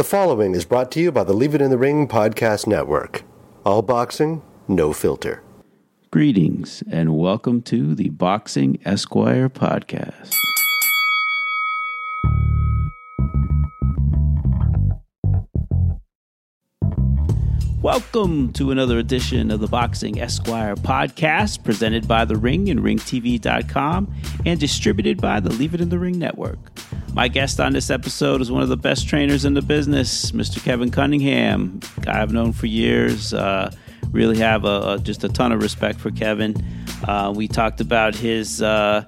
The following is brought to you by the Leave It in the Ring podcast network. All boxing, no filter. Greetings and welcome to the Boxing Esquire podcast. Welcome to another edition of the Boxing Esquire podcast, presented by The Ring and RingTV.com and distributed by the Leave It in the Ring network. My guest on this episode is one of the best trainers in the business, Mr. Kevin Cunningham, guy I've known for years. Uh, really have a, a, just a ton of respect for Kevin. Uh, we talked about his uh,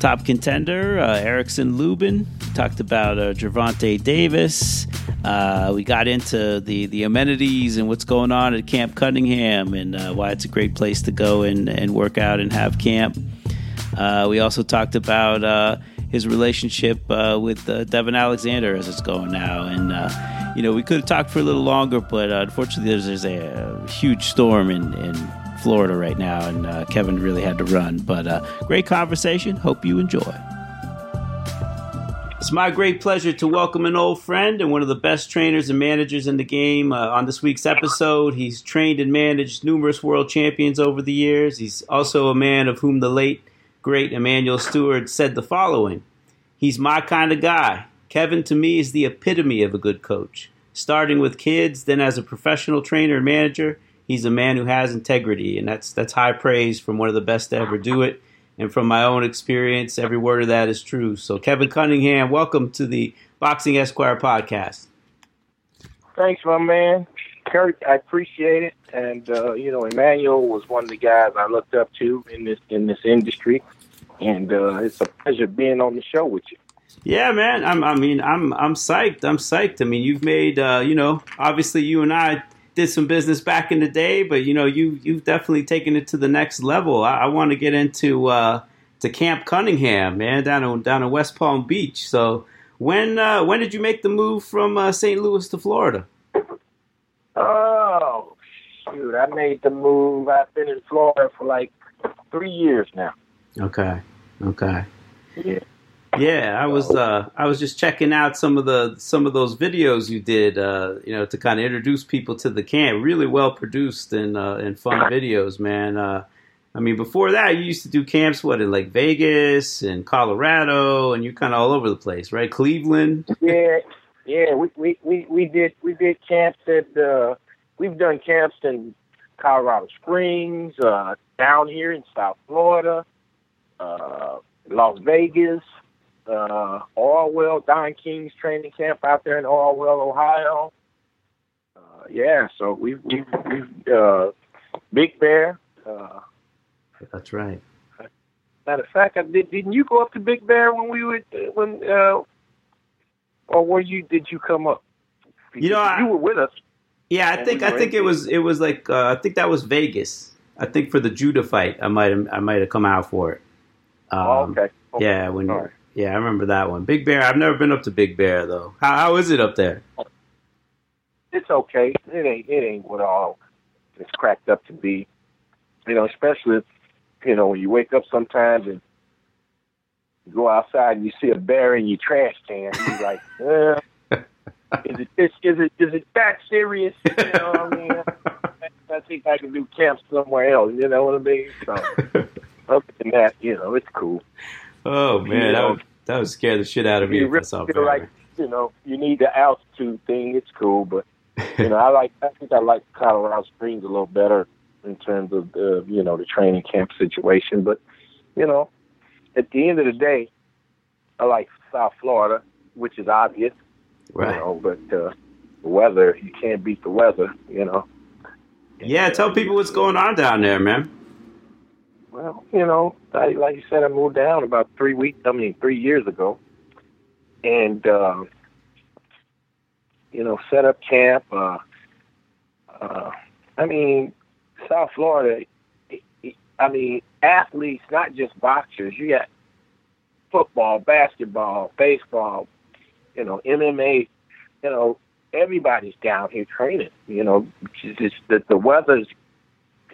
top contender, uh, Erickson Lubin. Talked about uh, Gervonta Davis. Uh, we got into the, the amenities and what's going on at Camp Cunningham and uh, why it's a great place to go and, and work out and have camp. Uh, we also talked about uh, his relationship uh, with Devon Alexander as it's going now. And, you know, we could have talked for a little longer, but unfortunately, there's, there's a, a, huge storm in, in Florida right now, and Kevin really had to run. But great conversation. Hope you enjoy. It's my great pleasure to welcome an old friend and one of the best trainers and managers in the game uh, on this week's episode. He's trained and managed numerous world champions over the years. He's also a man of whom the late, great Emanuel Steward said the following He's my kind of guy. Kevin, to me, is the epitome of a good coach. Starting with kids, then as a professional trainer and manager, he's a man who has integrity, and that's, that's high praise from one of the best to ever do it. And from my own experience, every word of that is true. So, Kevin Cunningham, welcome to the Boxing Esquire podcast. Thanks, my man. Kurt, I appreciate it. And uh, you know, Emanuel was one of the guys I looked up to in this in this industry, and uh, it's a pleasure being on the show with you. Yeah, man. I'm, I mean, I'm I'm psyched. I'm psyched. I mean, you've made uh, you know, obviously you and I did some business back in the day, but you know, you you've definitely taken it to the next level. I, I want to get into uh, to Camp Cunningham, man, down in down in West Palm Beach. So when uh, when did you make the move from uh, St. Louis to Florida? Oh shoot, I made the move. I've been in Florida for like three years now. Okay, okay. Yeah. Yeah, I was uh, I was just checking out some of the some of those videos you did, uh, you know, to kind of introduce people to the camp. Really well produced and uh, and fun videos, man. Uh, I mean, before that, you used to do camps what in like Vegas and Colorado, and you kind of all over the place, right? Cleveland. Yeah, yeah. We we we, we did we did camps at uh, we've done camps in Colorado Springs, uh, down here in South Florida, Las Vegas uh, Orwell, Don King's training camp out there in Orwell, Ohio. Uh, yeah, so we've, we've, we've uh, Big Bear. Uh, That's right. Matter of fact, I did, didn't you go up to Big Bear when we were when, uh, or were you? Did you come up? You know, you I, were with us. Yeah, I think we I think it was it was like uh, I think that was Vegas. I think for the Judah fight, I might have I might have come out for it. Um, oh, okay. okay. Yeah, when right. Yeah, I remember that one. Big Bear. I've never been up to Big Bear though. How how is it up there? It's okay. It ain't it ain't what all it's cracked up to be. You know, especially you know when you wake up sometimes and you go outside and you see a bear in your trash can. You're like, eh, is it is, is it is it that serious? You know what I mean? I think I can do camp somewhere else. You know what I mean? So other than that, you know, it's cool. Oh man, you know, that, would, that would scare the shit out of me. You really feel like you know you need the altitude thing. It's cool, but you know I like I think I like Colorado Springs a little better in terms of the you know the training camp situation. But you know, at the end of the day, I like South Florida, which is obvious. Right. You know, but uh, the weather you can't beat the weather. You know. Yeah, tell people what's going on down there, man. Well, you know, I, like you said, I moved down about three weeks. I mean, three years ago, and uh, you know, set up camp. Uh, uh, I mean, South Florida. I mean, athletes, not just boxers. You got football, basketball, baseball. You know, MMA. You know, everybody's down here training. You know, just that the weather's.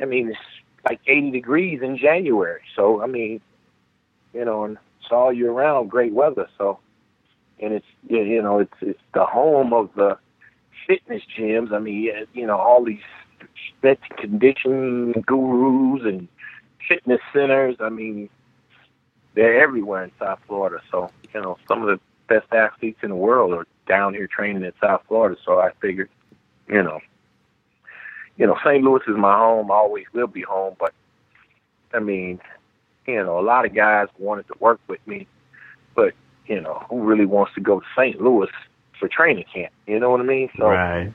I mean, it's like 80 degrees in January. So I mean, you know, and it's all year round, great weather. So, and it's you know, it's it's the home of the fitness gyms. I mean, you know, all these strength conditioning gurus and fitness centers. I mean, they're everywhere in South Florida. So, you know, some of the best athletes in the world are down here training in South Florida. So I figured, you know, you know, St. Louis is my home. I Always will be home. But I mean, you know, a lot of guys wanted to work with me, but you know, who really wants to go to St. Louis for training camp? You know what I mean? So, right.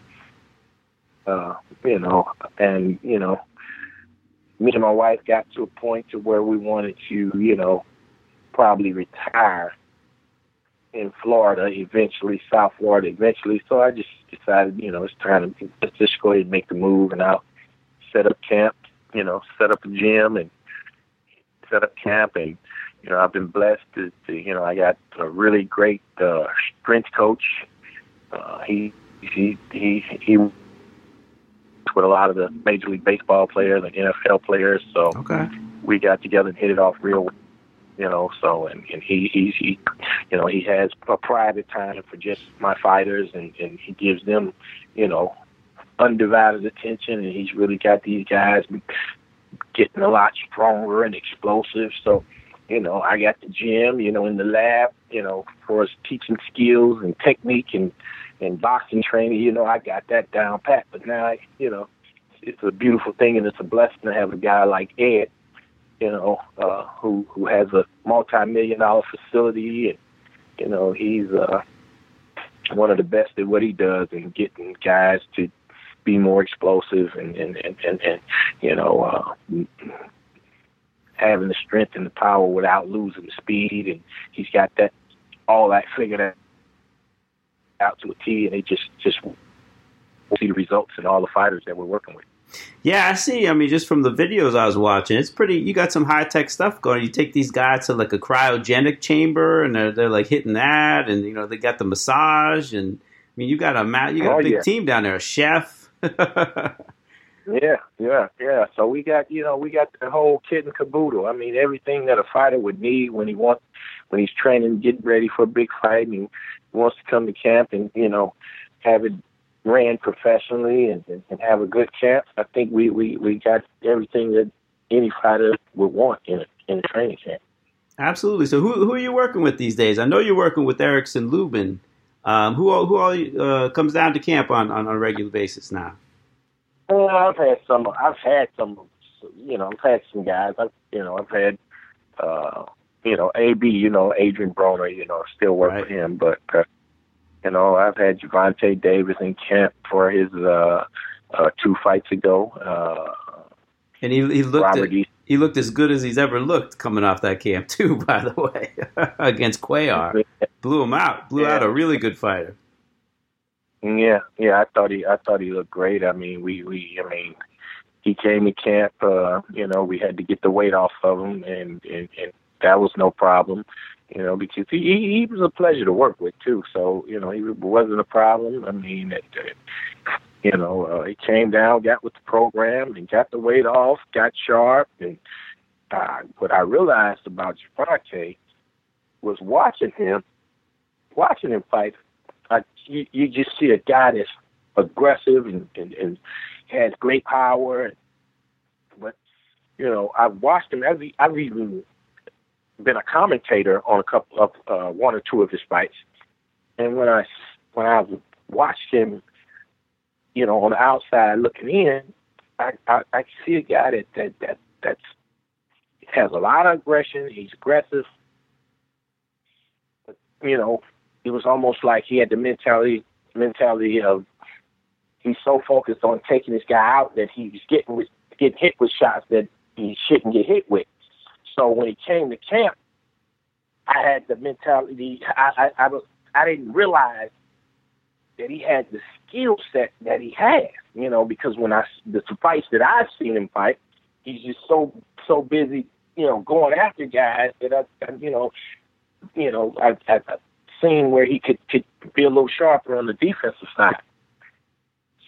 Uh, you know, and you know, me and my wife got to a point to where we wanted to, you know, probably retire in Florida eventually, South Florida eventually. So I just decided, you know, it's time to let's just go ahead and make the move and I'll set up camp, you know, set up a gym and set up camp and you know, I've been blessed to, to you know, I got a really great uh strength coach. Uh he he he he with a lot of the major league baseball players and NFL players. So okay. we got together and hit it off real you know. So and and he he's he, you know, he has a private time for just my fighters, and and he gives them, you know, undivided attention, and he's really got these guys getting a lot stronger and explosive. So, you know, I got the gym, you know, in the lab, you know, for us teaching skills and technique and and boxing training. You know, I got that down pat. But now, you know, it's a beautiful thing, and it's a blessing to have a guy like Ed you know, uh, who who has a multi-million dollar facility, and you know he's uh, one of the best at what he does and getting guys to be more explosive and and and and, and you know uh, having the strength and the power without losing the speed, and he's got that all that figured out to a T, and they just just see the results in all the fighters that we're working with. Yeah, I see. I mean, just from the videos I was watching, it's pretty. You got some high tech stuff going. You take these guys to like a cryogenic chamber, and they're they're like hitting that, and you know they got the massage, and I mean, you got a you got oh, a big yeah. team down there, a chef. yeah, yeah, yeah. So we got you know we got the whole kit and caboodle. I mean, everything that a fighter would need when he wants when he's training, getting ready for a big fight, and he wants to come to camp and you know have it ran professionally and, and, and have a good camp, I think we, we, we got everything that any fighter would want in a, in a training camp. Absolutely. So who who are you working with these days? I know you're working with Erickson Lubin. Um, who all, who all uh, comes down to camp on, on, on a regular basis now? Well, I've had some. I've had some. You know, I've had some guys. I've you know, I've had uh, you know, AB. You know, Adrian Broner. You know, still work right. with him, but uh, you know, I've had Gervonta Davis in camp for his uh, uh, two fights ago. Uh, and he, he looked at, he looked as good as he's ever looked coming off that camp too. By the way, against Cuellar, blew him out. Blew yeah. out a really good fighter. Yeah, yeah, I thought he I thought he looked great. I mean, we we I mean, he came to camp. Uh, you know, we had to get the weight off of him, and and, and that was no problem you know, because he, he was a pleasure to work with too. So you know, he wasn't a problem. I mean, it, it, you know, uh, he came down, got with the program, and got the weight off, got sharp. And uh, what I realized about Gervonta was watching him, watching him fight. I, you, you just see a guy that's aggressive and, and, and has great power. But you know, I've watched him. I've, I've even been a commentator on a couple of uh, one or two of his fights, and when I when I watched him, you know, on the outside looking in, I I, I see a guy that that that that's has a lot of aggression. He's aggressive. But, you know, it was almost like he had the mentality mentality of he's so focused on taking this guy out that he was getting with, getting hit with shots that he shouldn't get hit with. So when he came to camp, I had the mentality. I I, I, I didn't realize that he had the skill set that he has. You know, because when I the fights that I've seen him fight, he's just so so busy. You know, going after guys that I, you know, you know, I've, I've seen where he could could be a little sharper on the defensive side.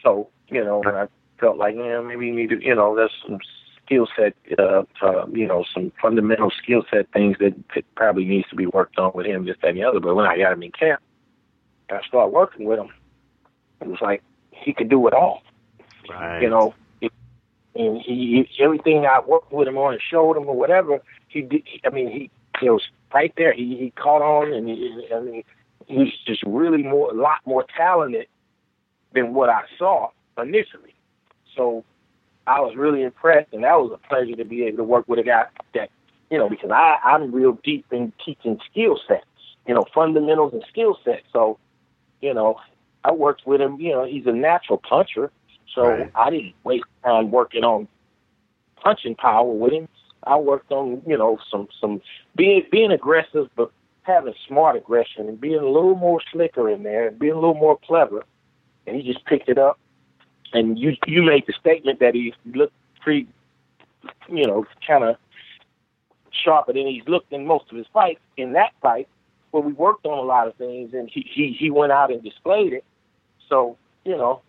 So you know, I felt like, yeah, maybe you need to, you know, there's some skill set, uh, uh, you know, some fundamental skill set things that, probably needs to be worked on with him, this, that, and the other. But when I got him in camp, I started working with him. it was like he could do it all. Right. You know, it, and he, he everything I worked with him on and showed him or whatever he did. I mean, he he was right there. He he caught on, and he, I mean, he was just really more a lot more talented than what I saw initially. So I was really impressed, and that was a pleasure to be able to work with a guy that you know because I I'm real deep in teaching skill sets, you know, fundamentals and skill sets. So you know, I worked with him. You know, he's a natural puncher, so Right. I didn't waste time working on punching power with him. I worked on you know some some being being aggressive, but having smart aggression and being a little more slicker in there and being a little more clever. And he just picked it up. And you you made the statement that he looked pretty, you know, kind of sharper than he's looked in most of his fights. In that fight, where we worked on a lot of things, and he he he went out and displayed it. So you know,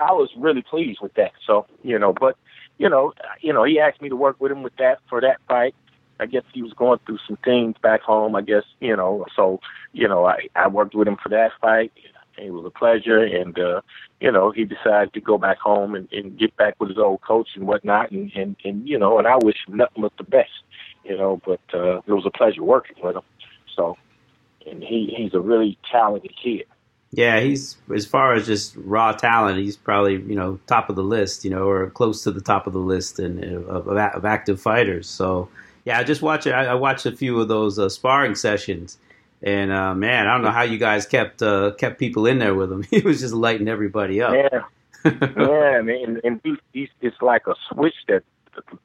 I was really pleased with that. So you know, but you know, you know, he asked me to work with him with that for that fight. I guess he was going through some things back home. I guess you know, so you know, I I worked with him for that fight. It was a pleasure, and uh, you know, he decided to go back home and, and get back with his old coach and whatnot, and, and and you know, and I wish him nothing but the best, you know. But uh, it was a pleasure working with him. So, and he he's a really talented kid. Yeah, he's as far as just raw talent, he's probably you know top of the list, you know, or close to the top of the list and of, of, active fighters. So yeah, I just watch it. I, I watched a few of those uh, sparring sessions, and uh, man, I don't know how you guys kept uh, kept people in there with him. He was just lighting everybody up. Yeah, yeah, man, and, and he, he's it's like a switch that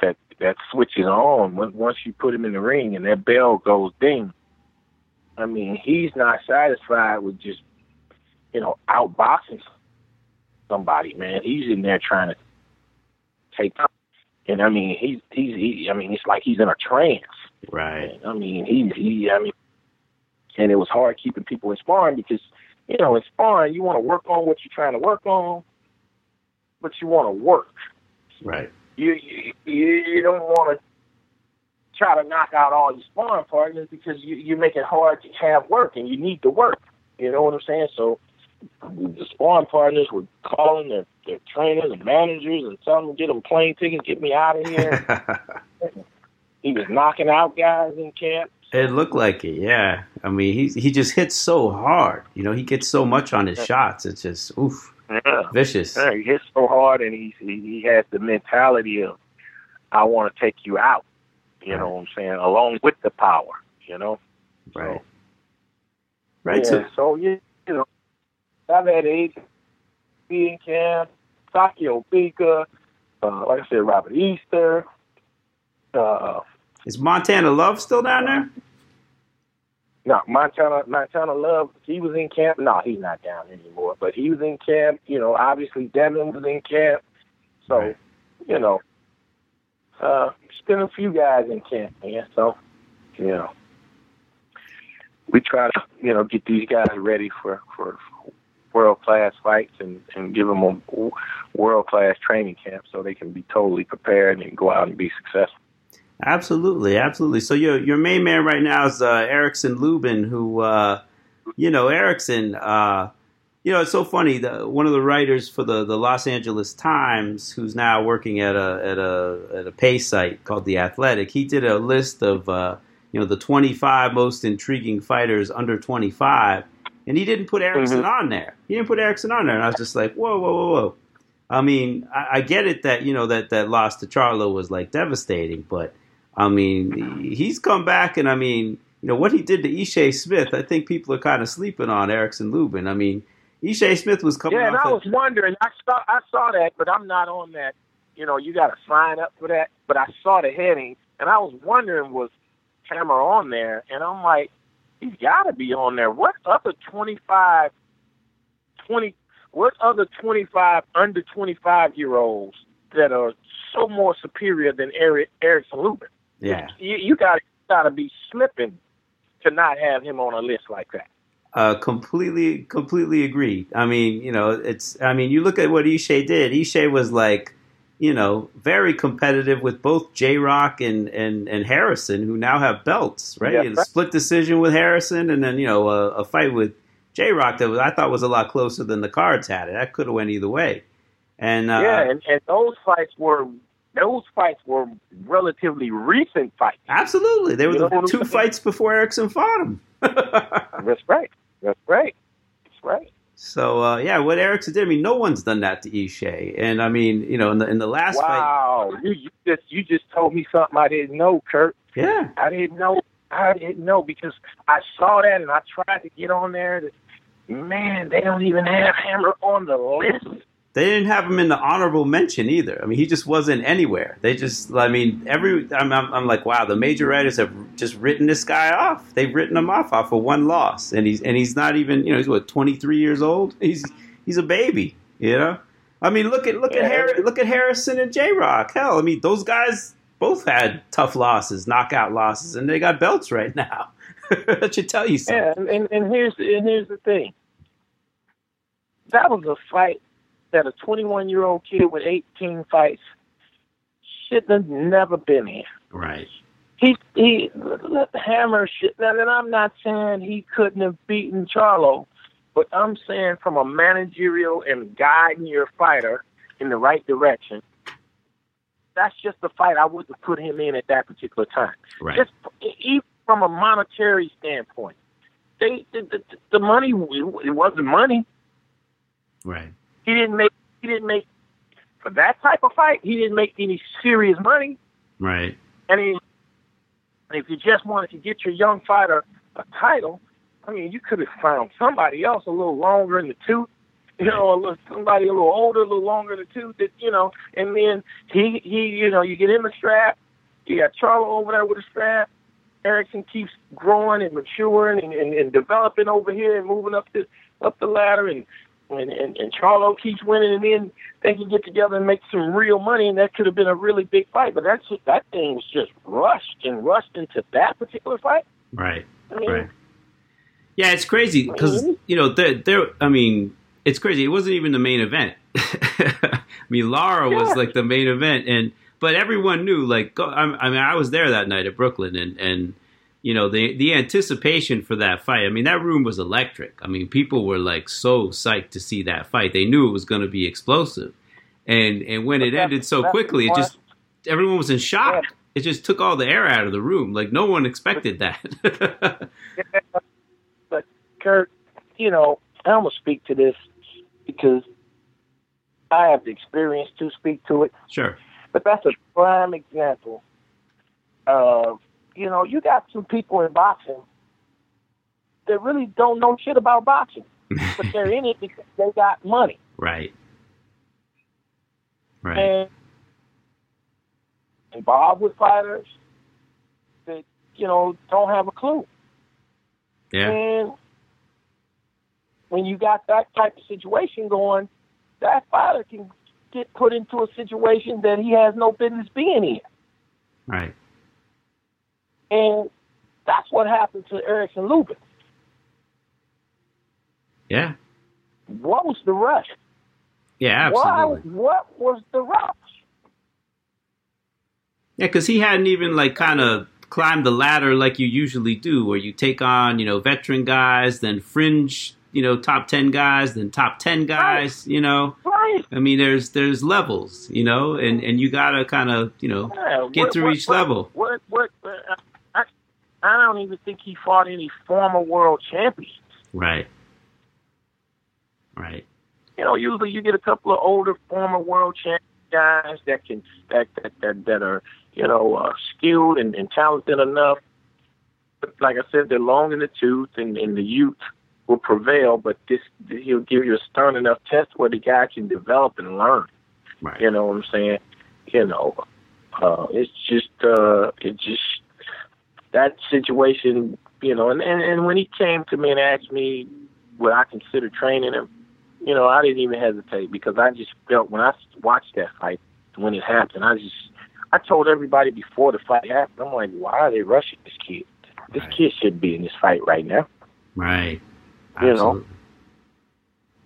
that that switches on when, once you put him in the ring and that bell goes ding. I mean, he's not satisfied with just you know outboxing somebody, man. He's in there trying to take, and I mean, he's he's he. I mean, it's like he's in a trance. Right. I mean, he he. I mean, and it was hard keeping people in sparring because you know in sparring you want to work on what you're trying to work on, but you want to work. Right. You you you don't want to try to knock out all your sparring partners because you you make it hard to have work and you need to work. You know what I'm saying? So the sparring partners were calling their their trainers and managers and telling them get them plane tickets, get me out of here. he was knocking out guys in camp. It looked like it, yeah. I mean, he he just hits so hard. You know, he gets so much on his shots. It's just oof, Yeah. vicious. Yeah, he hits so hard, and he he, he has the mentality of I want to take you out. You know what I'm saying? Along with the power. You know. Right. Right. Yeah. So So you you know, I've had eight being camp, Sakio Bika, uh, like I said, Robert Easter. Uh, is Montana Love still down there? no, Montana Montana Love. He was in camp. No, he's not down anymore. But he was in camp. You know, obviously Devon was in camp. So, Right. you know, uh, there's been a few guys in camp, man. So, you know, we try to, you know, get these guys ready for for world class fights and and give them a world class training camp so they can be totally prepared and go out and be successful. Absolutely, absolutely. So your your main man right now is uh, Erickson Lubin, who uh, you know Erickson. Uh, you know, it's so funny. The, one of the writers for the, the Los Angeles Times, who's now working at a at a at a pay site called The Athletic, he did a list of uh, you know the 25 most intriguing fighters under 25, and he didn't put Erickson on there. He didn't put Erickson on there, and I was just like, whoa, whoa, whoa, whoa. I mean, I, I get it that you know that that loss to Charlo was like devastating, but I mean, he's come back, and I mean, you know what he did to Ishe Smith. I think people are kind of sleeping on Erickson Lubin. I mean, Ishe Smith was coming Yeah, and. I was wondering. I saw I saw that, but I'm not on that. You know, you got to sign up for that. But I saw the heading, and I was wondering was Hammer on there, and I'm like, he's got to be on there. What other 25, 20, what other 25 under 25 year olds that are so more superior than Eric Erickson Lubin? Yeah, You, you got got to be slipping to not have him on a list like that. uh, completely, completely agree. I mean, you know, it's. I mean, you look at what Ishe did. Ishe was like, you know, very competitive with both J Rock and, and and Harrison, who now have belts, right? Yeah, right. split decision with Harrison, and then you know a, a fight with J Rock that was, I thought was a lot closer than the cards had it. That could have went either way. And uh, yeah, and, and those fights were those fights were relatively recent fights. Absolutely, they were the two fights before Erickson fought him. That's right. That's right. That's right. so uh, yeah, what Erickson did. I mean, no one's done that to Ishe, and I mean, you know, in the in the last fight, Wow, you, you just you just told me something I didn't know, Kurt. yeah, I didn't know. I didn't know because I saw that and I tried to get on there. To, man, they don't even have Hammer on the list. They didn't have him in the honorable mention either. I mean, he just wasn't anywhere. They just, I mean, every I'm, I'm, I'm like, wow, the major writers have just written this guy off. They've written him off off of one loss, and he's and he's not even, you know, he's what 23 years old. He's he's a baby, you know. I mean, look at look at. Look at Harrison and J Rock. Hell, I mean, those guys both had tough losses, knockout losses, and they got belts right now. that should tell you something. Yeah, and, and, and here's and here's the thing. That was a fight that a 21 year old kid with 18 fights should have never been in. Right. He he let the hammer shit. Now, And I'm not saying he couldn't have beaten Charlo, but I'm saying from a managerial and guiding your fighter in the right direction. That's just the fight I would have put him in at that particular time. Right. Just even from a monetary standpoint, they the, the, the money it wasn't money. Right. He didn't make he didn't make for that type of fight. He didn't make any serious money. Right. And he, if you just wanted to get your young fighter a title, I mean, you could have found somebody else a little longer in the tooth, you know, a little, somebody a little older, a little longer in the tooth, that you know. And then he, he, you know, you get him a strap. You got Charlo over there with a strap. Erickson keeps growing and maturing and, and, and developing over here and moving up the up the ladder, and and, and and Charlo keeps winning, and then they can get together and make some real money, and that could have been a really big fight. But that's that thing was just rushed and rushed into that particular fight. Right. I mean, Right. Yeah, it's crazy because you know there there. I mean, it's crazy. It wasn't even the main event. I mean, Lara was like the main event, and but everyone knew. Like, go, I, I mean, I was there that night at Brooklyn, and and you know the the anticipation for that fight. I mean, that room was electric. I mean, people were like so psyched to see that fight. They knew it was going to be explosive, and and when it ended so quickly, it just everyone was in shock. Yeah. It just took all the air out of the room. Like no one expected that. but Kurt, you know, I'm gonna speak to this because I have the experience to speak to it. sure. But that's a prime example of, you know, you got some people in boxing that really don't know shit about boxing, but they're in it because they got money. Right. Right. and involved with fighters that you know don't have a clue. Yeah. And when you got that type of situation going, that fighter can get put into a situation that he has no business being in. Right. And that's what happened to Erickson Lubin. Yeah. What was the rush? Yeah. absolutely. Why, what was the rush? Yeah, because he hadn't even like kind of climbed the ladder like you usually do, where you take on you know veteran guys, then fringe you know top ten guys, then top ten guys. You know, Right. I mean, there's there's levels, you know, and and you gotta kind of you know Yeah, get what- through what- each what- level. What? What? I, I don't even think he fought any former world champions. Right. Right. You know, usually you get a couple of older former world champion guys that can that that that, that are you know uh, skilled and, and talented enough. But like I said, they're long in the tooth, and, and the youth will prevail. But this he'll give you a stern enough test where the guy can develop and learn. Right. You know what I'm saying? You know, uh, it's just uh, it just that situation. You know, and, and and when he came to me and asked me would I consider training him, you know, I didn't even hesitate because I just felt when I watched that fight when it happened, I just I told everybody before the fight happened, I'm like, why are they rushing this kid? This Right. kid should be in this fight right now. Right. You know? Absolutely.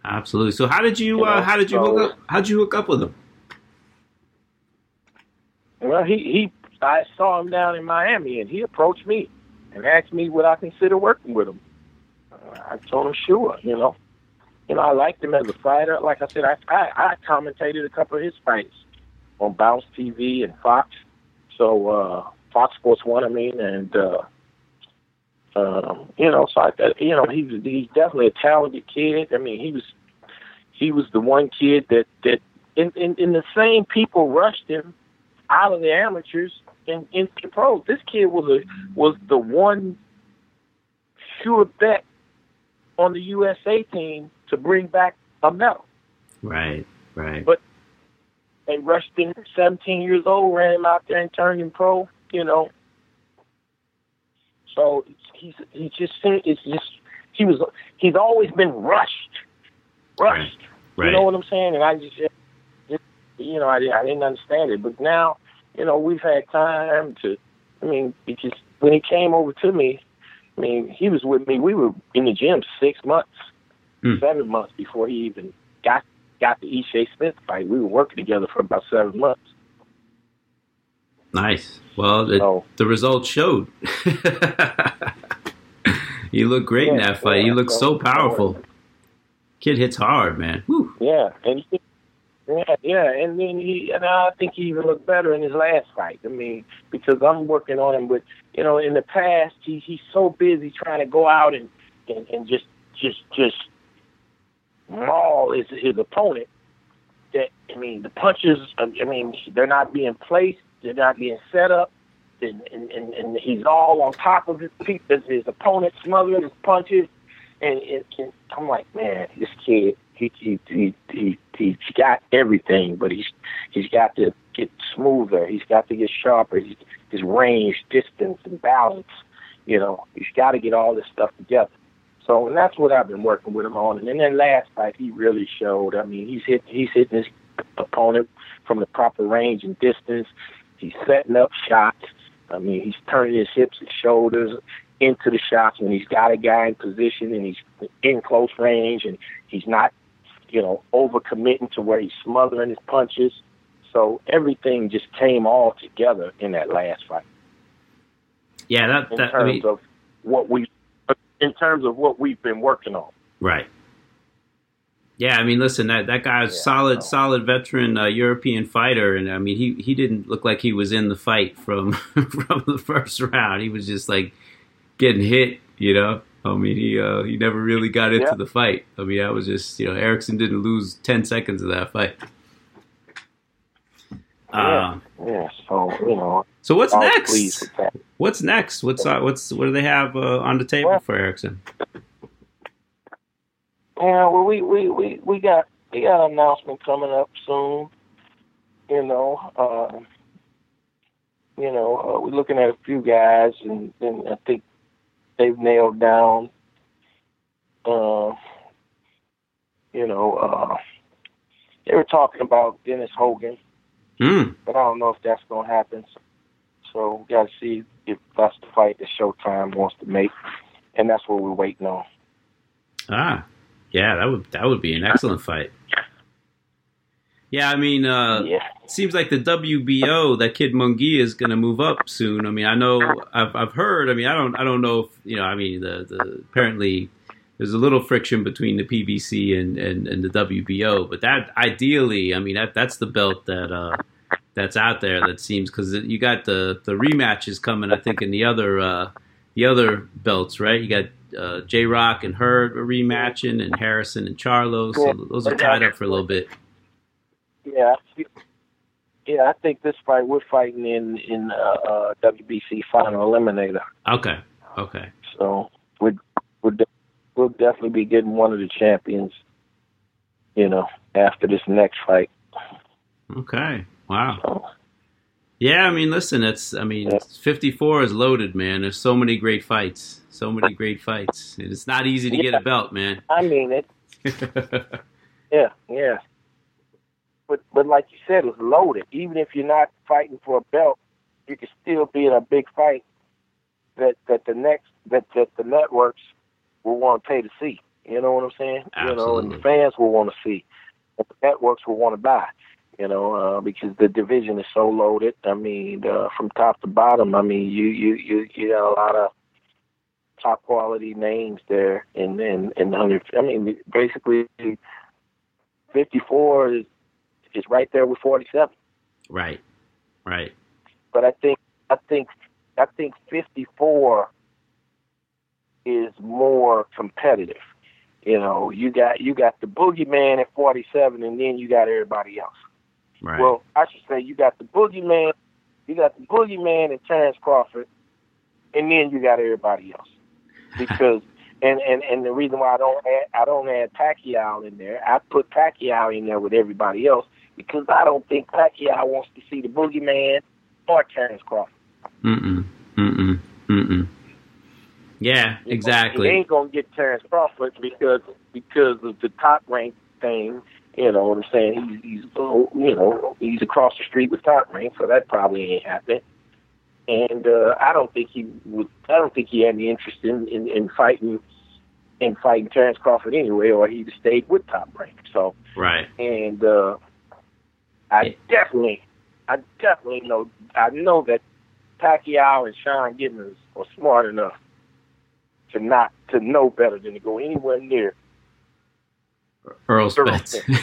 Absolutely. So how did you You uh, know, how did you so- hook up how did you hook up with him? Well, he he I saw him down in Miami, and he approached me and asked me would I consider working with him. I told him, sure, you know. You know, I liked him as a fighter. Like I said, I I, I commentated a couple of his fights on Bounce TV and Fox. So uh, Fox Sports One, I mean, and uh, um, you know, so I, you know, he's he's definitely a talented kid. I mean, he was he was the one kid that that in in, in the same people rushed him out of the amateurs and into the pros. This kid was a was the one sure bet on the USA team to bring back a medal. Right, right. But they rushed him, 17 years old, ran him out there and turned him pro. You know, so he's he just it's just he was he's always been rushed, rushed. Right. You know what I'm saying? And I just you know I I didn't understand it, but now you know we've had time to. I mean, because when he came over to me, I mean he was with me. We were in the gym six months, Hmm. seven months before he even got got the Ishe Smith fight. We were working together for about seven months. Nice. Well, it, So- the results showed. he looked great in that fight. He yeah, looked so- so powerful. Kid hits hard, man. Yeah, and he, yeah, yeah, and then he and I think he even looked better in his last fight. I mean, because I'm working on him, but you know, in the past he he's so busy trying to go out and and, and just just just maul his his opponent that I mean the punches. I mean they're not being placed, they're not being set up. And, and, and, and he's all on top of his people, his opponent smothering his punches, and, and, and I'm like, man, this kid, he he he he he's got everything, but he's he's got to get smoother. He's got to get sharper. He's, his range, distance, and balance. You know, he's got to get all this stuff together. So, and that's what I've been working with him on. And then that last fight, he really showed. I mean, he's hit he's hitting his opponent from the proper range and distance. He's setting up shots. I mean, he's turning his hips and shoulders into the shots when he's got a guy in position and he's in close range and he's not, you know, overcommitting to where he's smothering his punches. So everything just came all together in that last fight Yeah, that, in that I terms mean, of what we in terms of what we've been working on. right. Yeah, I mean, listen, that that guy's Yeah, solid, so- solid veteran uh, European fighter, and I mean, he he didn't look like he was in the fight from from the first round. He was just like getting hit, you know. I mean, he uh, he never really got into Yeah. the fight. I mean, that was just you know, Erickson didn't lose ten seconds of that fight. Yeah. Um, Yeah, so you know, so what's I next? What's next? What's uh, what's what do they have uh, on the table Well- for Erickson? Yeah, well, we we we we got we got an announcement coming up soon. You know, uh, you know, uh, we're looking at a few guys, and, and I think they've nailed down. Uh, you know, uh, they were talking about Dennis Hogan, Hmm. but I don't know if that's going to happen. So, so we got to see if that's the fight that Showtime wants to make, and that's what we're waiting on. Ah, yeah, that would that would be an excellent fight. Yeah, I mean, uh, yeah. it seems like the WBO that kid Munguia is going to move up soon. I mean, I know I've I've heard. I mean, I don't I don't know if you know. I mean, the the apparently there's a little friction between the PBC and and, and the WBO, but that ideally, I mean, that that's the belt that uh that's out there that seems because you got the the rematches coming. I think in the other uh the other belts, right? You got uh, J Rock and Hurd rematching, and Harrison and Charlo. So those are tied up for a little bit. Yeah, I yeah. I think this fight we're fighting in in uh, uh, WBC final eliminator. Okay, okay. So we we'll, we'll definitely be getting one of the champions. You know, after this next fight. Okay. Wow. So Yeah, I mean, listen, it's I mean, Yeah. 54 is loaded, man. There's so many great fights. So many great fights. And it's not easy to get a belt, man. I mean it. Yeah, yeah. But but like you said, it's loaded. Even if you're not fighting for a belt, you can still be in a big fight that that the next that that the networks will want to pay to see. You know what I'm saying? You know, and the fans will want to see. And the networks will want to buy. You know, uh, because the division is so loaded. I mean, uh, from top to bottom. I mean, you you you you got a lot of top quality names there in in in hundred. I mean, basically, fifty four is is right there with forty seven. Right, right. But I think I think I think fifty four is more competitive. You know, you got you got the boogeyman at forty seven, and then you got everybody else. Right. Well, I should say you got the boogeyman, you got the boogeyman and Terrence Crawford, and then you got everybody else. Because and, and and the reason why I don't add I don't add Pacquiao in there, I put Pacquiao in there with everybody else because I don't think Pacquiao wants to see the boogeyman or Terrence Crawford. Mm-mm. Mm-mm. Mm-mm. Yeah, exactly. He ain't gonna get Terrence Crawford because because of the top rank thing. You know what I'm saying? He's, he's oh, you know he's across the street with top rank, so that probably ain't happening. And uh, I don't think he would. I don't think he had any interest in in, in fighting in fighting Terrence Crawford anyway, or he'd have stayed with top rank. So Right. and uh, I definitely, I definitely know, I know that Pacquiao and Sean Gibbons are smart enough to not to know better than to go anywhere near. Errol Spence.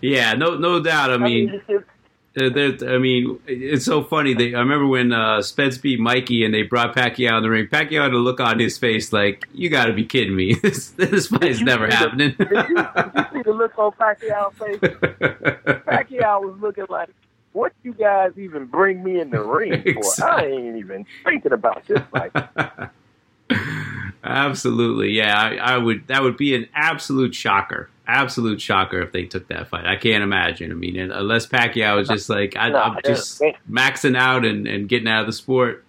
yeah, no, no doubt. I mean, Uh, there- I mean, it's so funny. They, I remember when uh, Spence beat Mikey and they brought Pacquiao in the ring. Pacquiao had a look on his face like, "You got to be kidding me! This this fight's you never see the- happening." did, you, did you see the look on Pacquiao's face? Pacquiao was looking like, "What you guys even bring me in the ring for? I ain't even thinking about this fight." Absolutely, yeah. I, I would. That would be an absolute shocker. Absolute shocker if they took that fight. I can't imagine. I mean, unless Pacquiao was just like, I, No, I'm just maxing out and, and getting out of the sport.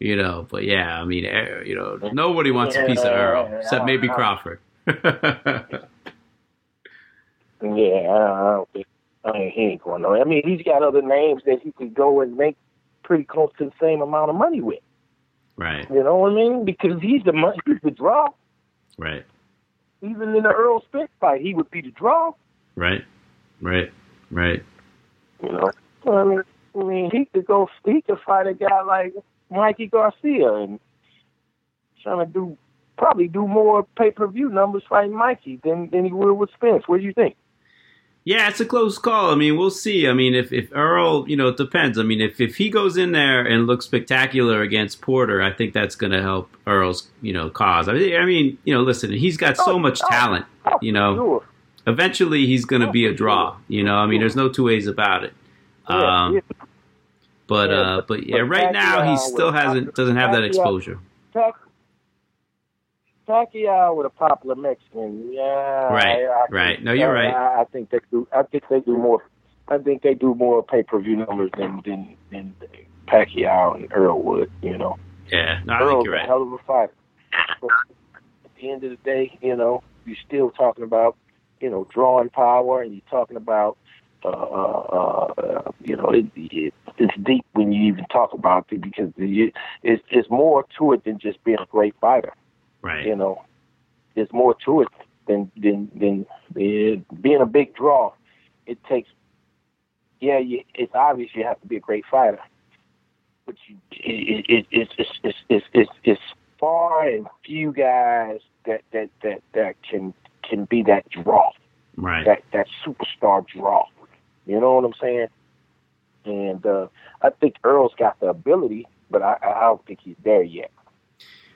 You know, but yeah, I mean, eh, you know, nobody wants a piece of Errol except maybe Crawford. Yeah, I don't think I mean, he ain't going nowhere. I mean, he's got other names that he could go and make pretty close to the same amount of money with. right, You know what I mean? Because he's the money, he's the draw. right, Even in the Errol Spence fight, he would be the draw. right, right, right. You know, I mean, I mean, he could go, he could fight a guy like Mikey Garcia and trying to do probably do more pay per view numbers fighting Mikey than than he would with Spence. What do you think? Yeah, it's a close call. I mean, we'll see. I mean, if, if Errol, you know, it depends. I mean, if, if he goes in there and looks spectacular against Porter, I think that's going to help Errol's, you know, cause. I mean, I mean, you know, listen, he's got so much talent. Oh, You know, eventually he's going to be a draw. You know, I mean, there's no two ways about it. Um, but uh, but- yeah, right now he still hasn't doesn't have that exposure. Pacquiao with a popular Mexican, yeah, Right, I, I right. No, you're I- right. I, I think they do. I think they do more. I think they do more pay per view numbers than than than Pacquiao and Errol would. You know, Yeah, no, I Errol's think you're a hell of a fighter. But at the end of the day, you know, you're still talking about you know drawing power, and you're talking about uh, uh, uh, you know it, it, it's deep when you even talk about it because it, it's it's more to it than just being a great fighter Right. you know, there's more to it than than than uh, being a big draw. It takes, yeah, you, it's obvious you have to be a great fighter, but you, it, it, it, it's it's it's it's it's far and few guys that that that that can can be that draw, Right. that that superstar draw. You know what I'm saying? And uh, I think Errol's got the ability, but I, I don't think he's there yet.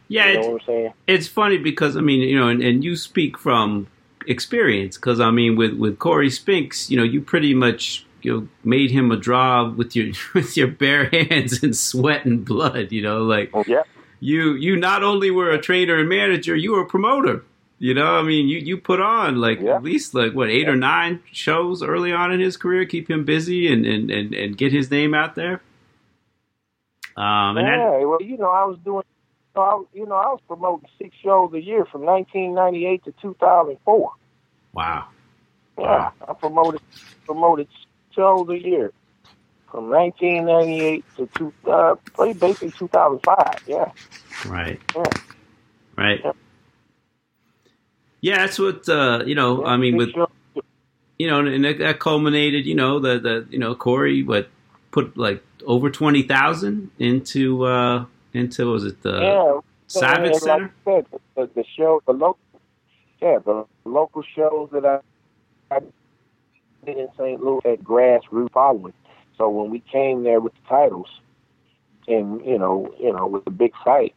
Yeah, You it's, know what I'm saying? it's funny because I mean, you know, and, and you speak from experience because I mean, with with Cory Spinks, you know, you pretty much you know made him a draw with your with your bare hands and sweat and blood. You know, like Yeah. you you not only were a trainer and manager, you were a promoter. You know, I mean, you you put on like Yeah. at least like what eight or nine shows early on in his career, keep him busy and and and, and get his name out there. Um, and that, yeah, well, you know, I was doing, you know, I, was- you know, I was promoting six shows a year from 1998 to 2004. wow, Yeah, I promoted promoted shows a year from 1998 to two, uh, basically 2005. Yeah, right, Yeah. right. Yeah. Yeah, that's what uh, you know. I mean, with shows. you know, and that, that culminated. You know, the the you know Cory, what put like over twenty thousand into uh into was it the yeah, Savvis Center? Like said, the, the show, the local, yeah, the local shows that I, I did in St. Louis had grassroots following. So when we came there with the titles, and you know, you know, with the big fight,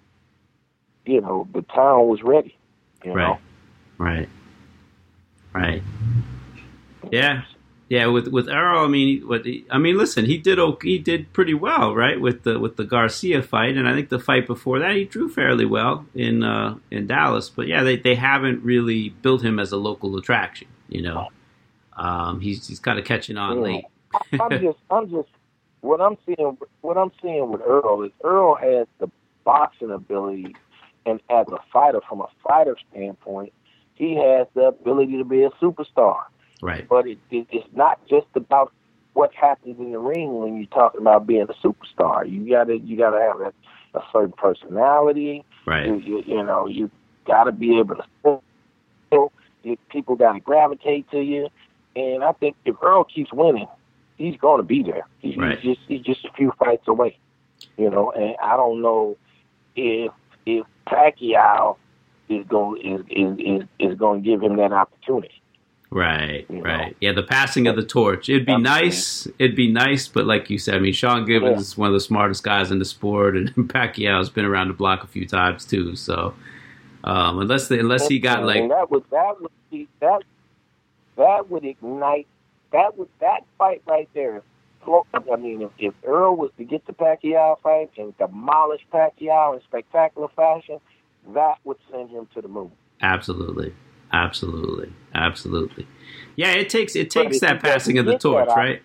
you know, the town was ready. You Right. know, Right. Right. Yeah. Yeah, with with Errol, I mean, what he, I mean, listen, he did he did pretty well, right, with the with the Garcia fight, and I think the fight before that he drew fairly well in uh, in Dallas. But yeah, they they haven't really built him as a local attraction, you know. Um, he's he's kind of catching on Yeah. late. I'm just, I'm just, what I'm seeing, what I'm seeing with Errol is Errol has the boxing ability, and as a fighter, from a fighter standpoint, he has the ability to be a superstar. Right. But it, it, it's not just about what happens in the ring when you're talking about being a superstar. You gotta, you gotta have a, a certain personality. Right. You, you, you know, you gotta be able to. You, people gotta gravitate to you, and I think if Errol keeps winning, he's going to be there. He's, Right. he's just he's just a few fights away, you know. And I don't know if if Pacquiao is going is is is, is going to give him that opportunity. Right, You know? right. Yeah, the passing of the torch. It'd be Absolutely. nice. It'd be nice, but like you said, I mean, Sean Gibbons Yeah. is one of the smartest guys in the sport, and Pacquiao's been around the block a few times too. So, um, unless they, unless he got and like that would that would be that that would ignite that would that fight right there. I mean, if, if Errol was to get the Pacquiao fight and demolish Pacquiao in spectacular fashion, that would send him to the moon. absolutely, absolutely, absolutely. Yeah, it takes it takes that passing of the torch, right?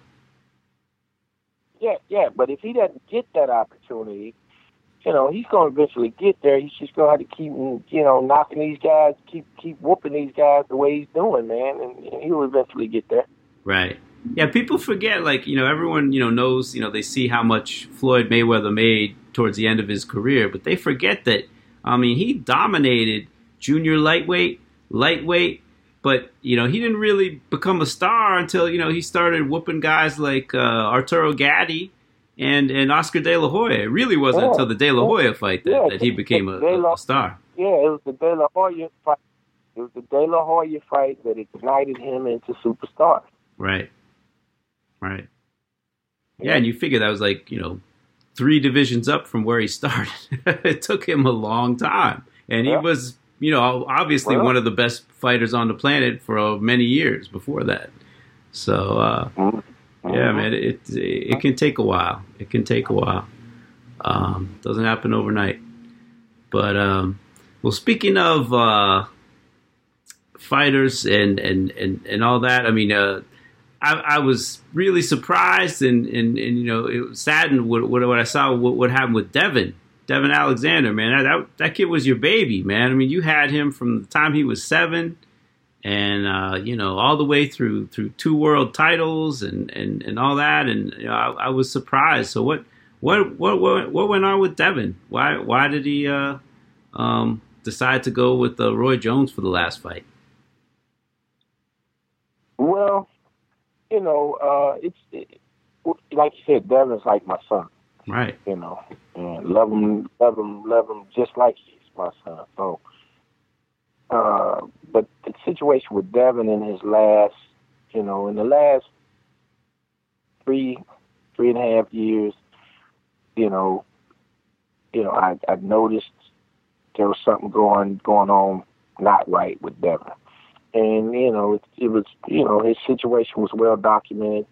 Yeah, yeah, but if he doesn't get that opportunity, you know, he's going to eventually get there. He's just going to have to keep, you know, knocking these guys, keep keep whooping these guys the way he's doing, man, and he'll eventually get there. Right. Yeah, people forget, like, you know, everyone, you know, knows, you know, they see how much Floyd Mayweather made towards the end of his career, but they forget that, I mean, he dominated junior lightweight, lightweight, but, you know, he didn't really become a star until, you know, he started whooping guys like uh, Arturo Gatti and, and Oscar De La Hoya. It really wasn't Yeah. until the De La Hoya fight that, Yeah, that he became a, La- a, star. Yeah, it was the De La Hoya fight. It was the De La Hoya fight that ignited him into superstar. Right. Right. Yeah, and you figure that was like, you know, three divisions up from where he started. it took him a long time. And he was, you know, obviously Well. one of the best fighters on the planet for uh, many years before that. So, uh, Mhm. yeah, man, it, it it can take a while. It can take a while. Um, doesn't happen overnight. But um, well, speaking of uh, fighters and, and, and, and all that, I mean, uh, I, I was really surprised and, and, and you know it saddened what, what, what I saw what, what happened with Devon Devon Alexander man that, that that kid was your baby man. I mean you had him from the time he was seven and uh, you know all the way through through two world titles and, and, and all that. And you know, I, I was surprised. So what what what what what went on with Devon? Why why did he uh, um, decide to go with uh, Roy Jones for the last fight? Well, you know, uh, it's it, like you said, Devon's like my son. right. You know, and love him, love him, love him just like he's my son. So, uh, but the situation with Devon in his last, you know, in the last three, three and a half years, you know, you know, I I noticed there was something going going on not right with Devon, and you know, it, it was, you know, his situation was well documented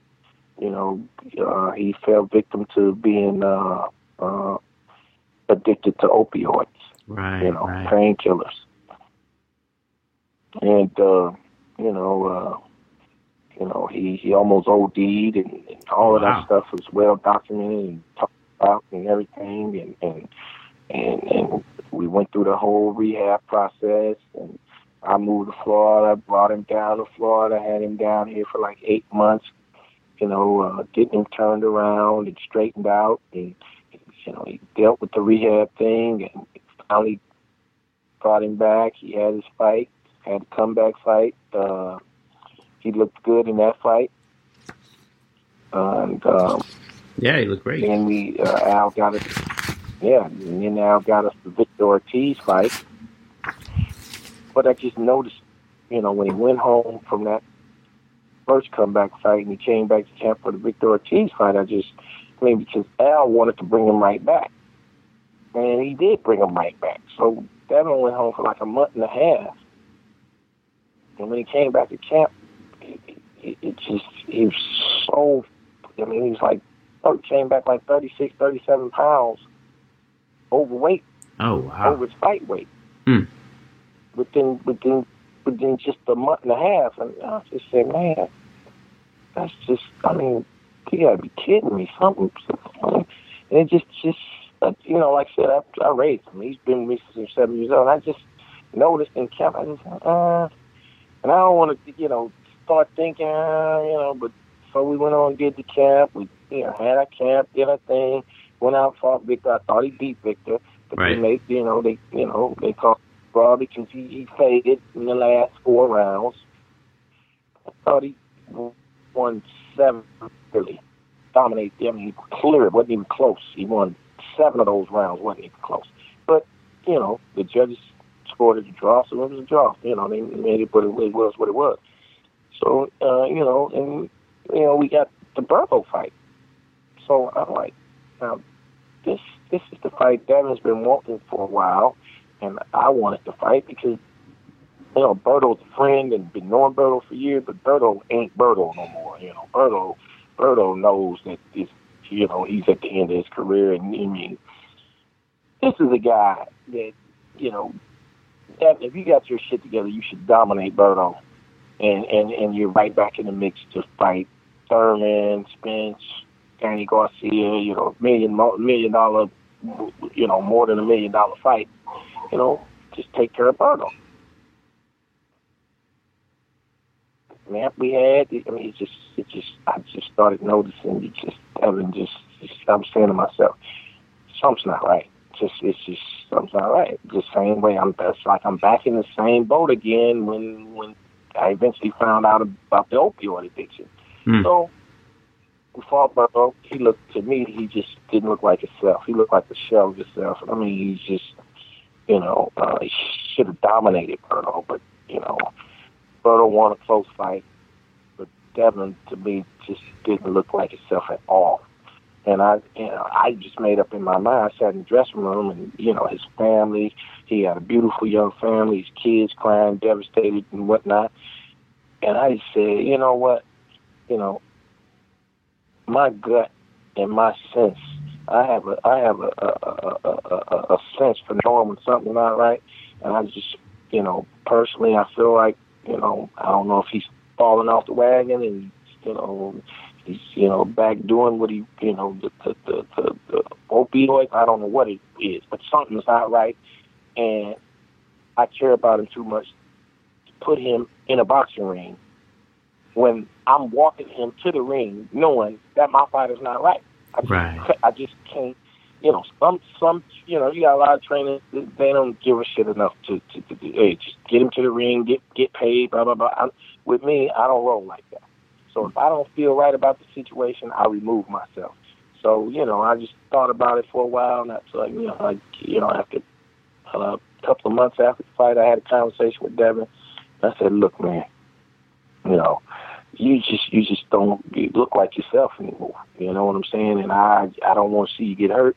you know, uh, he fell victim to being uh, uh, addicted to opioids, right you know, right painkillers. And, uh, you know, uh, you know, he, he almost OD'd and, and all of Wow. that stuff was well documented and talked about and everything. And, and, and, and we went through the whole rehab process and I moved to Florida, brought him down to Florida, had him down here for like eight months you know, uh, getting him turned around and straightened out. And, you know, he dealt with the rehab thing and finally brought him back. He had his fight, had a comeback fight. Uh, he looked good in that fight. And, um, Yeah, he looked great. And we uh, Al got us. Yeah, and then Al got us the Victor Ortiz fight. But I just noticed, you know, when he went home from that first comeback fight and he came back to camp for the Victor Ortiz fight, I just, I mean, because Al wanted to bring him right back. And he did bring him right back. So Devon went home for like a month and a half. And when he came back to camp, it, it, it just, he was so, I mean, he was like, oh, came back like 36, 37 pounds overweight. Oh, wow. Over his fight weight. Hmm. Within, within, within just a month and a half. And I just said, man, that's just, I mean, you gotta be kidding me. Something, something. And it just, just, uh, you know, like I said, I, I raised him. He's been with me since seven years old. And I just noticed in camp, I just, uh, and I don't want to, you know, start thinking, uh, you know, but so we went on, did the camp. We, you know, had our camp, did our thing, went out, fought Victor. I thought he beat Victor, but Right. they made, you know, they, you know, they called Raw because he, he faded in the last four rounds. I thought he won seven, really. Dominated them. He clear. It wasn't even close. He won seven of those rounds. wasn't even close. But, you know, the judges scored it a draw, so it was a draw. You know, they made it what it was, what it was. So, uh, you know, and, you know, we got the Berto fight. So I'm like, now, this this is the fight Devon's been wanting for a while, and I wanted to fight because, you know, Berto's a friend and been knowing Berto for years, but Berto ain't Berto no more. You know, Berto, Berto knows that this, you know, he's at the end of his career, and I mean, this is a guy that, you know, Devon, if you got your shit together, you should dominate Berto, and and and you're right back in the mix to fight Thurman, Spence, Danny Garcia, you know, million million dollar, you know, more than a million dollar fight, you know, just take care of Berto. Man, we had, I mean, it just, it just, I just started noticing, it just, Evan just, just, I'm saying to myself, something's not right. Just, it's just, something's not right. The same way I'm, it's like I'm back in the same boat again when, when I eventually found out about the opioid addiction. Hmm. So, fought Berto. He looked to me. He just didn't look like himself. He looked like the shell of himself. I mean, he's just, you know, uh, he should have dominated Berto, but you know, Berto won a close fight. But Devon, to me, just didn't look like himself at all. And I, you know, I just made up in my mind. I sat in the dressing room, and you know, his family. He had a beautiful young family. His kids crying, devastated, and whatnot. And I said, you know what, you know, my gut and my sense. I have a I have a, a, a, a, a sense for knowing when something's not right, and I just you know personally I feel like you know I don't know if he's falling off the wagon and you know he's you know back doing what he you know the the the, the, the opioids I don't know what it is, but something's not right, and I care about him too much to put him in a boxing ring when I'm walking him to the ring knowing that my fighter's not right. I just, Right. I just can't, you know, some, some, you know, you got a lot of trainers, they don't give a shit enough to, to, to, to hey, just get him to the ring, get, get paid, blah, blah, blah. i with me, I don't roll like that. So if I don't feel right about the situation, I remove myself. So, you know, I just thought about it for a while, and that's like, you know, like, you know, after uh, a couple of months after the fight, I had a conversation with Devin. I said, look, man, you know, you just you just don't look like yourself anymore. You know what I'm saying? And I I don't want to see you get hurt.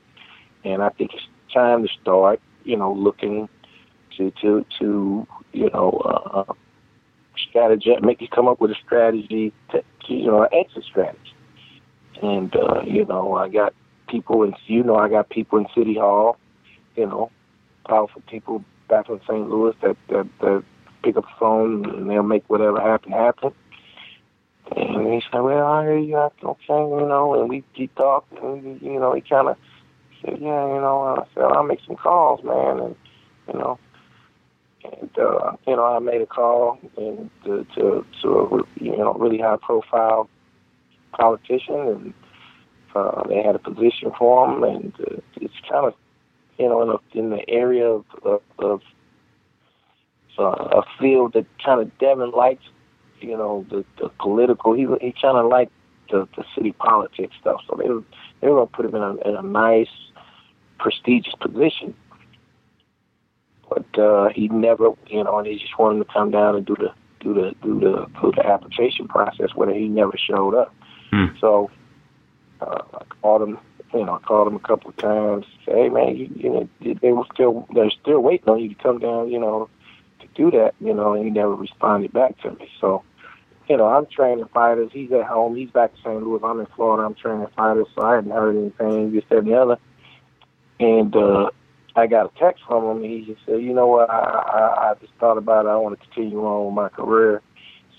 And I think it's time to start, you know, looking to to to you know uh, strategy, make you come up with a strategy, to, you know, an exit strategy. And uh, you know, I got people in you know I got people in City Hall, you know, powerful people back in St. Louis that that, that pick up the phone and they'll make whatever happen happen. And he said, "Well, I hear you. Okay, you know." And we he talked, and you know, he kind of said, "Yeah, you know." And I said, "I'll make some calls, man," and you know, and uh, you know, I made a call and to to, to a you know really high profile politician, and uh, they had a position for him, and uh, it's kind of you know in, a, in the area of of, of uh, a field that kind of Devon likes you know, the, the political. He he kind of like the, the city politics stuff. So they were they were gonna put him in a, in a nice, prestigious position. But uh, he never, you know, and he just wanted to come down and do the do the do the do the application process, where he never showed up. Hmm. So uh, I called him, you know, I called him a couple of times. Say, hey man, you, you know, they were still they're still waiting on you to come down, you know, do that, you know, and he never responded back to me. So you know, I'm training fighters. He's at home. He's back to St. Louis. I'm in Florida. I'm training fighters, so I hadn't heard anything, this, that, and the other. And uh, I got a text from him. And He just said, you know what, I, I, I just thought about it. I want to continue on with my career.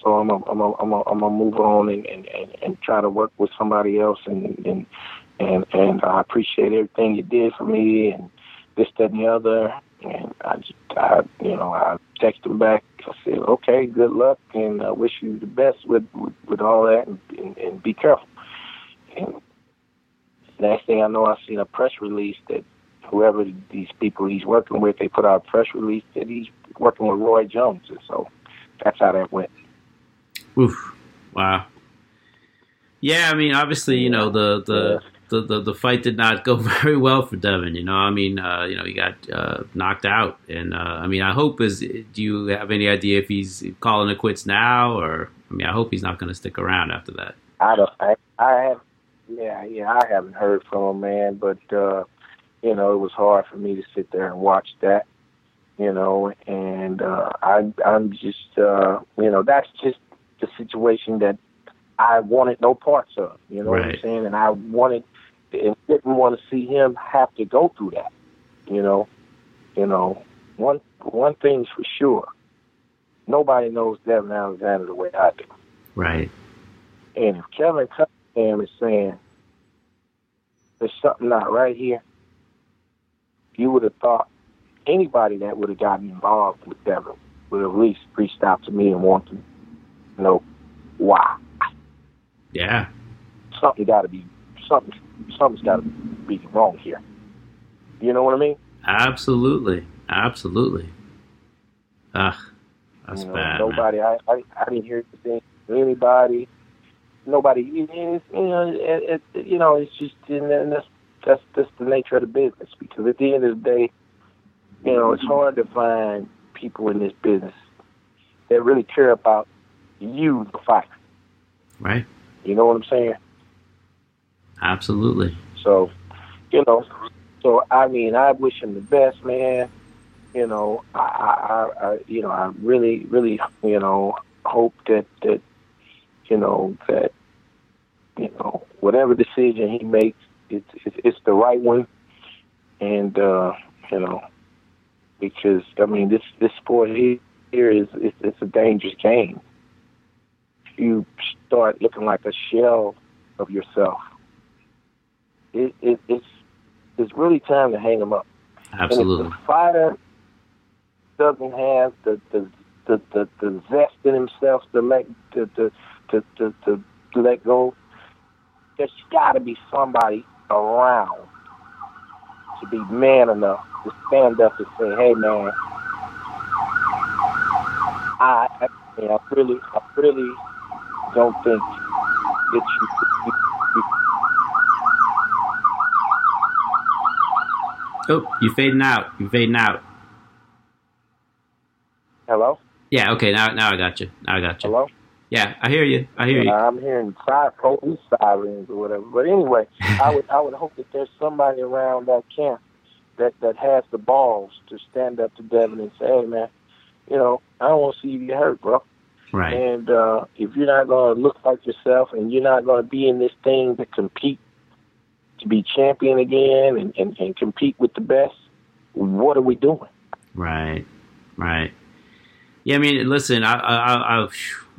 So I'm going I'm a, I'm a, I'm gonna move on and, and, and, and try to work with somebody else. And, and, and, and I appreciate everything you did for me and this, that, and the other. And I just, I, you know, I texted him back. I said, okay, good luck, and I wish you the best with with, with all that, and, and, and be careful. And next thing I know, I seen a press release that whoever these people he's working with, they put out a press release that he's working with Roy Jones, and so that's how that went. Oof! Wow. Yeah, I mean, obviously, you know the the. Yeah. The, the, the fight did not go very well for Devon. You know, I mean, uh, you know, he got uh, knocked out, and uh, I mean, I hope is. Do you have any idea if he's calling it quits now, or I mean, I hope he's not going to stick around after that. I don't. I, I have. Yeah, yeah. I haven't heard from him, man. But uh, you know, it was hard for me to sit there and watch that. You know, and uh, I, I'm just, uh, you know, that's just the situation that I wanted no parts of. You know what I'm saying? And I wanted, and didn't want to see him have to go through that. You know, you know, one one thing's for sure. Nobody knows Devon Alexander the way I do. Right. And if Kevin Cunningham is saying there's something not right here, you would have thought anybody that would have gotten involved with Devon would have at least reached out to me and wanted to know why. Yeah. Something got to be something. Something's got to be wrong here. You know what I mean? Absolutely. Absolutely. Ugh. That's you know, bad. Nobody. I, I I didn't hear anything anybody. Nobody. you know. It, it, you know. It's just and that's that's that's the nature of the business. Because at the end of the day, you know, it's hard to find people in this business that really care about you, the fighter. Right. You know what I'm saying? Absolutely. So, you know, so I mean, I wish him the best, man. You know, I, I, I you know, I really, really, you know, hope that that, you know, that, you know, whatever decision he makes, it's it's, the right one, and uh, you know, because I mean, this this sport here, here is it's, it's a dangerous game. You start looking like a shell of yourself it, it, it's it's really time to hang them up. Absolutely. And if the fighter doesn't have the the the, the, the zest in himself to let to to to, to, to, to let go, there's got to be somebody around to be man enough to stand up and say, "Hey, man, I, I, mean, I really, I really don't think that you, you, you Oh, you're fading out. You're fading out. hello, Yeah. Okay. Now, now I got you. Now I got you. hello." Yeah, I hear you. I hear you. I'm hearing police sirens or whatever. But anyway, I would I would hope that there's somebody around that camp that that has the balls to stand up to Devon and say, "Hey, man, you know, I don't want to see you get hurt, bro. Right. And uh, if you're not going to look like yourself and you're not going to be in this thing to compete to be champion again and, and, and compete with the best, what are we doing? Right, right. Yeah, I mean, listen, I, I, I,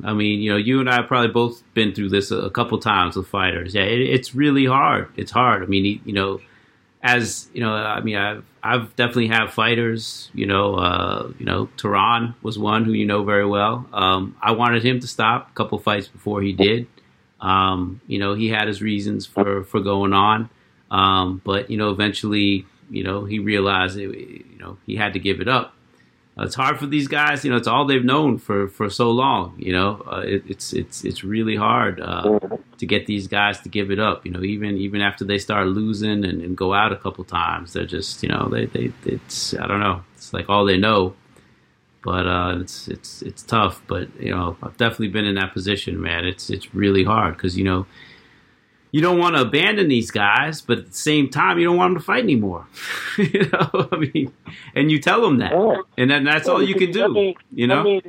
I mean, you know, you and I have probably both been through this a, a couple times with fighters. Yeah, it, it's really hard. It's hard. I mean, you know, as you know, I mean, I've, I've definitely had fighters. You know, uh, you know, Tehran was one who you know very well. Um, I wanted him to stop a couple fights before he did. Um, you know, he had his reasons for for going on, um, but you know, eventually, you know, he realized it, you know he had to give it up. Uh, it's hard for these guys. You know, it's all they've known for for so long. You know, uh, it, it's it's it's really hard. Uh, to get these guys to give it up. You know, even even after they start losing and, and go out a couple times, they're just you know they they it's I don't know. It's like all they know. But uh, it's it's it's tough. But you know, I've definitely been in that position, man. It's it's really hard because you know you don't want to abandon these guys, but at the same time, you don't want them to fight anymore. you know, I mean, and you tell them that, yeah. and then that's all you can do. I mean, you know, I mean,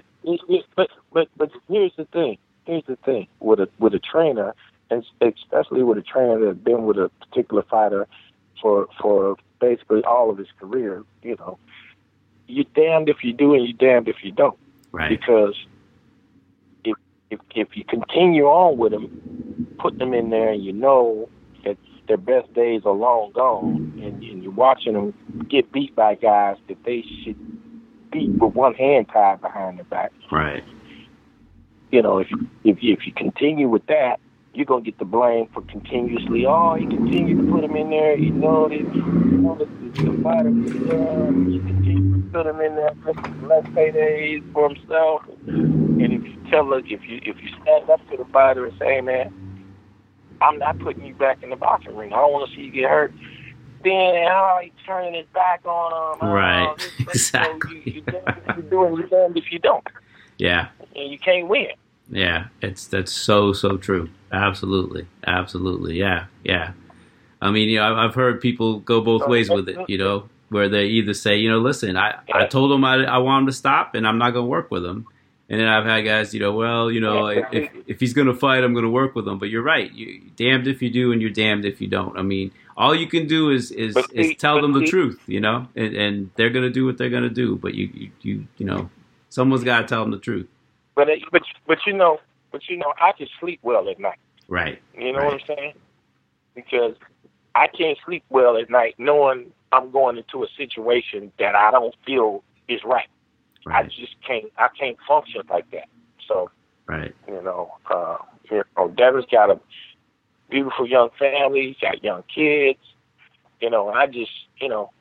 but but but here's the thing. Here's the thing with a with a trainer, and especially with a trainer that's been with a particular fighter for for basically all of his career. You know, you're damned if you do, and you're damned if you don't. Right. Because if if if you continue on with them, put them in there, and you know that their best days are long gone, and, and you're watching them get beat by guys that they should beat with one hand tied behind their back. Right. You know, if if you, if you continue with that, you're gonna get the blame for continuously. Oh, he continued to put him in there. You know that you know that the fighter, uh, you continue to put him in there for less paydays for himself. And if you tell her, if you if you stand up to the fighter and say, hey, man, I'm not putting you back in the boxing ring. I don't want to see you get hurt then oh, he turning his back on him. Oh, right. exactly. You, you, you're doing you're damned if you don't. Yeah. And you can't win. Yeah, it's that's so so true. Absolutely, absolutely. Yeah, yeah. I mean, you know, I've heard people go both ways with it. You know, where they either say, you know, listen, I I told him I I want him to stop, and I'm not going to work with him. And then I've had guys, you know, well, you know, if if he's going to fight, I'm going to work with him. But you're right. You damned if you do, and you're damned if you don't. I mean, all you can do is is, see, is tell them the see, truth, you know, and, and they're going to do what they're going to do. But you you you, you know, someone's got to tell them the truth. But but but you know, but you know, I can sleep well at night. Right. You know right. what I'm saying? Because I can't sleep well at night knowing I'm going into a situation that I don't feel is right. Right. I just can't. I can't function like that. So, right. You know, uh, you know, Devon's got a beautiful young family. He's got young kids. You know, I just, you know,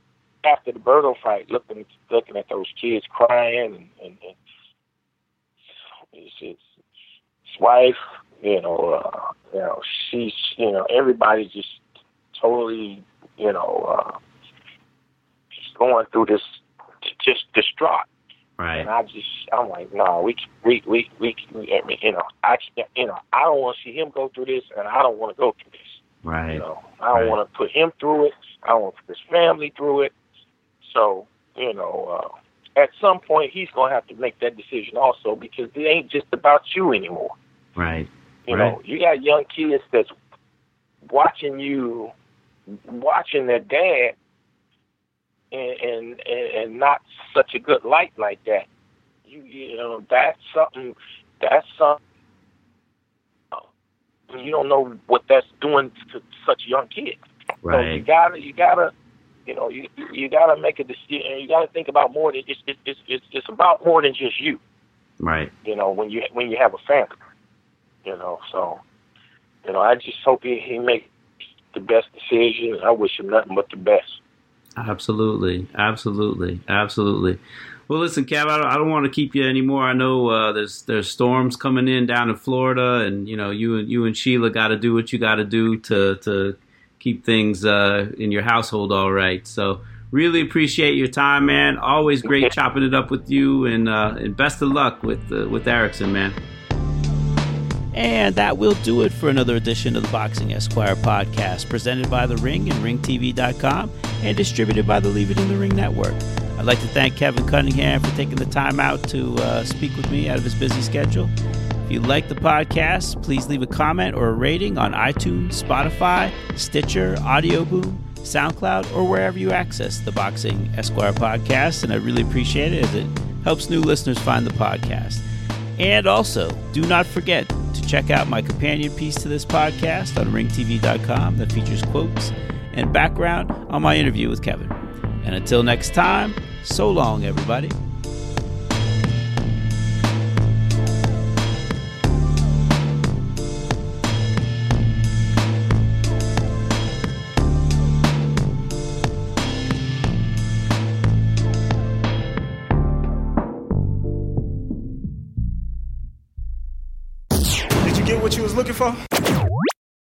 after the Berto fight, looking looking at those kids crying and, and, and his, his wife, you know, uh, you know, she's, you know, everybody's just totally, you know, uh, just going through this, just distraught. Right. And I just, I'm like, no, nah, we, we, we, we, I mean, you know, I, you know, I don't want to see him go through this, and I don't want to go through this. Right. You know, I don't right. want to put him through it. I don't want to put his family through it. So, you know, uh, at some point he's going to have to make that decision also because it ain't just about you anymore. Right. You right. know, you got young kids that's watching you, watching their dad and, and and not such a good light like that. You you know that's something that's something you don't know what that's doing to such young kids. Right. So you gotta you gotta you know you you gotta make a decision. You gotta think about more than it's it's it's it's about more than just you. Right. You know when you when you have a family. You know so you know I just hope he he makes the best decision. I wish him nothing but the best. Absolutely, absolutely, absolutely. Well, listen, Kev, I don't, I don't want to keep you anymore. I know uh, there's there's storms coming in down in Florida, and you know you and you and Sheila got to do what you got to do to to keep things uh, in your household all right. So really appreciate your time, man. Always great chopping it up with you, and uh, and best of luck with uh, with Erickson, man. And that will do it for another edition of the Boxing Esquire podcast, presented by The Ring and RingTV.com and distributed by the Leave It in the Ring Network. I'd like to thank Kevin Cunningham for taking the time out to uh, speak with me out of his busy schedule. If you like the podcast, please leave a comment or a rating on iTunes, Spotify, Stitcher, Audio Boom, SoundCloud, or wherever you access the Boxing Esquire podcast. And I really appreciate it as it helps new listeners find the podcast. And also, do not forget to check out my companion piece to this podcast on ringtv.com that features quotes and background on my interview with Kevin. And until next time, so long, everybody.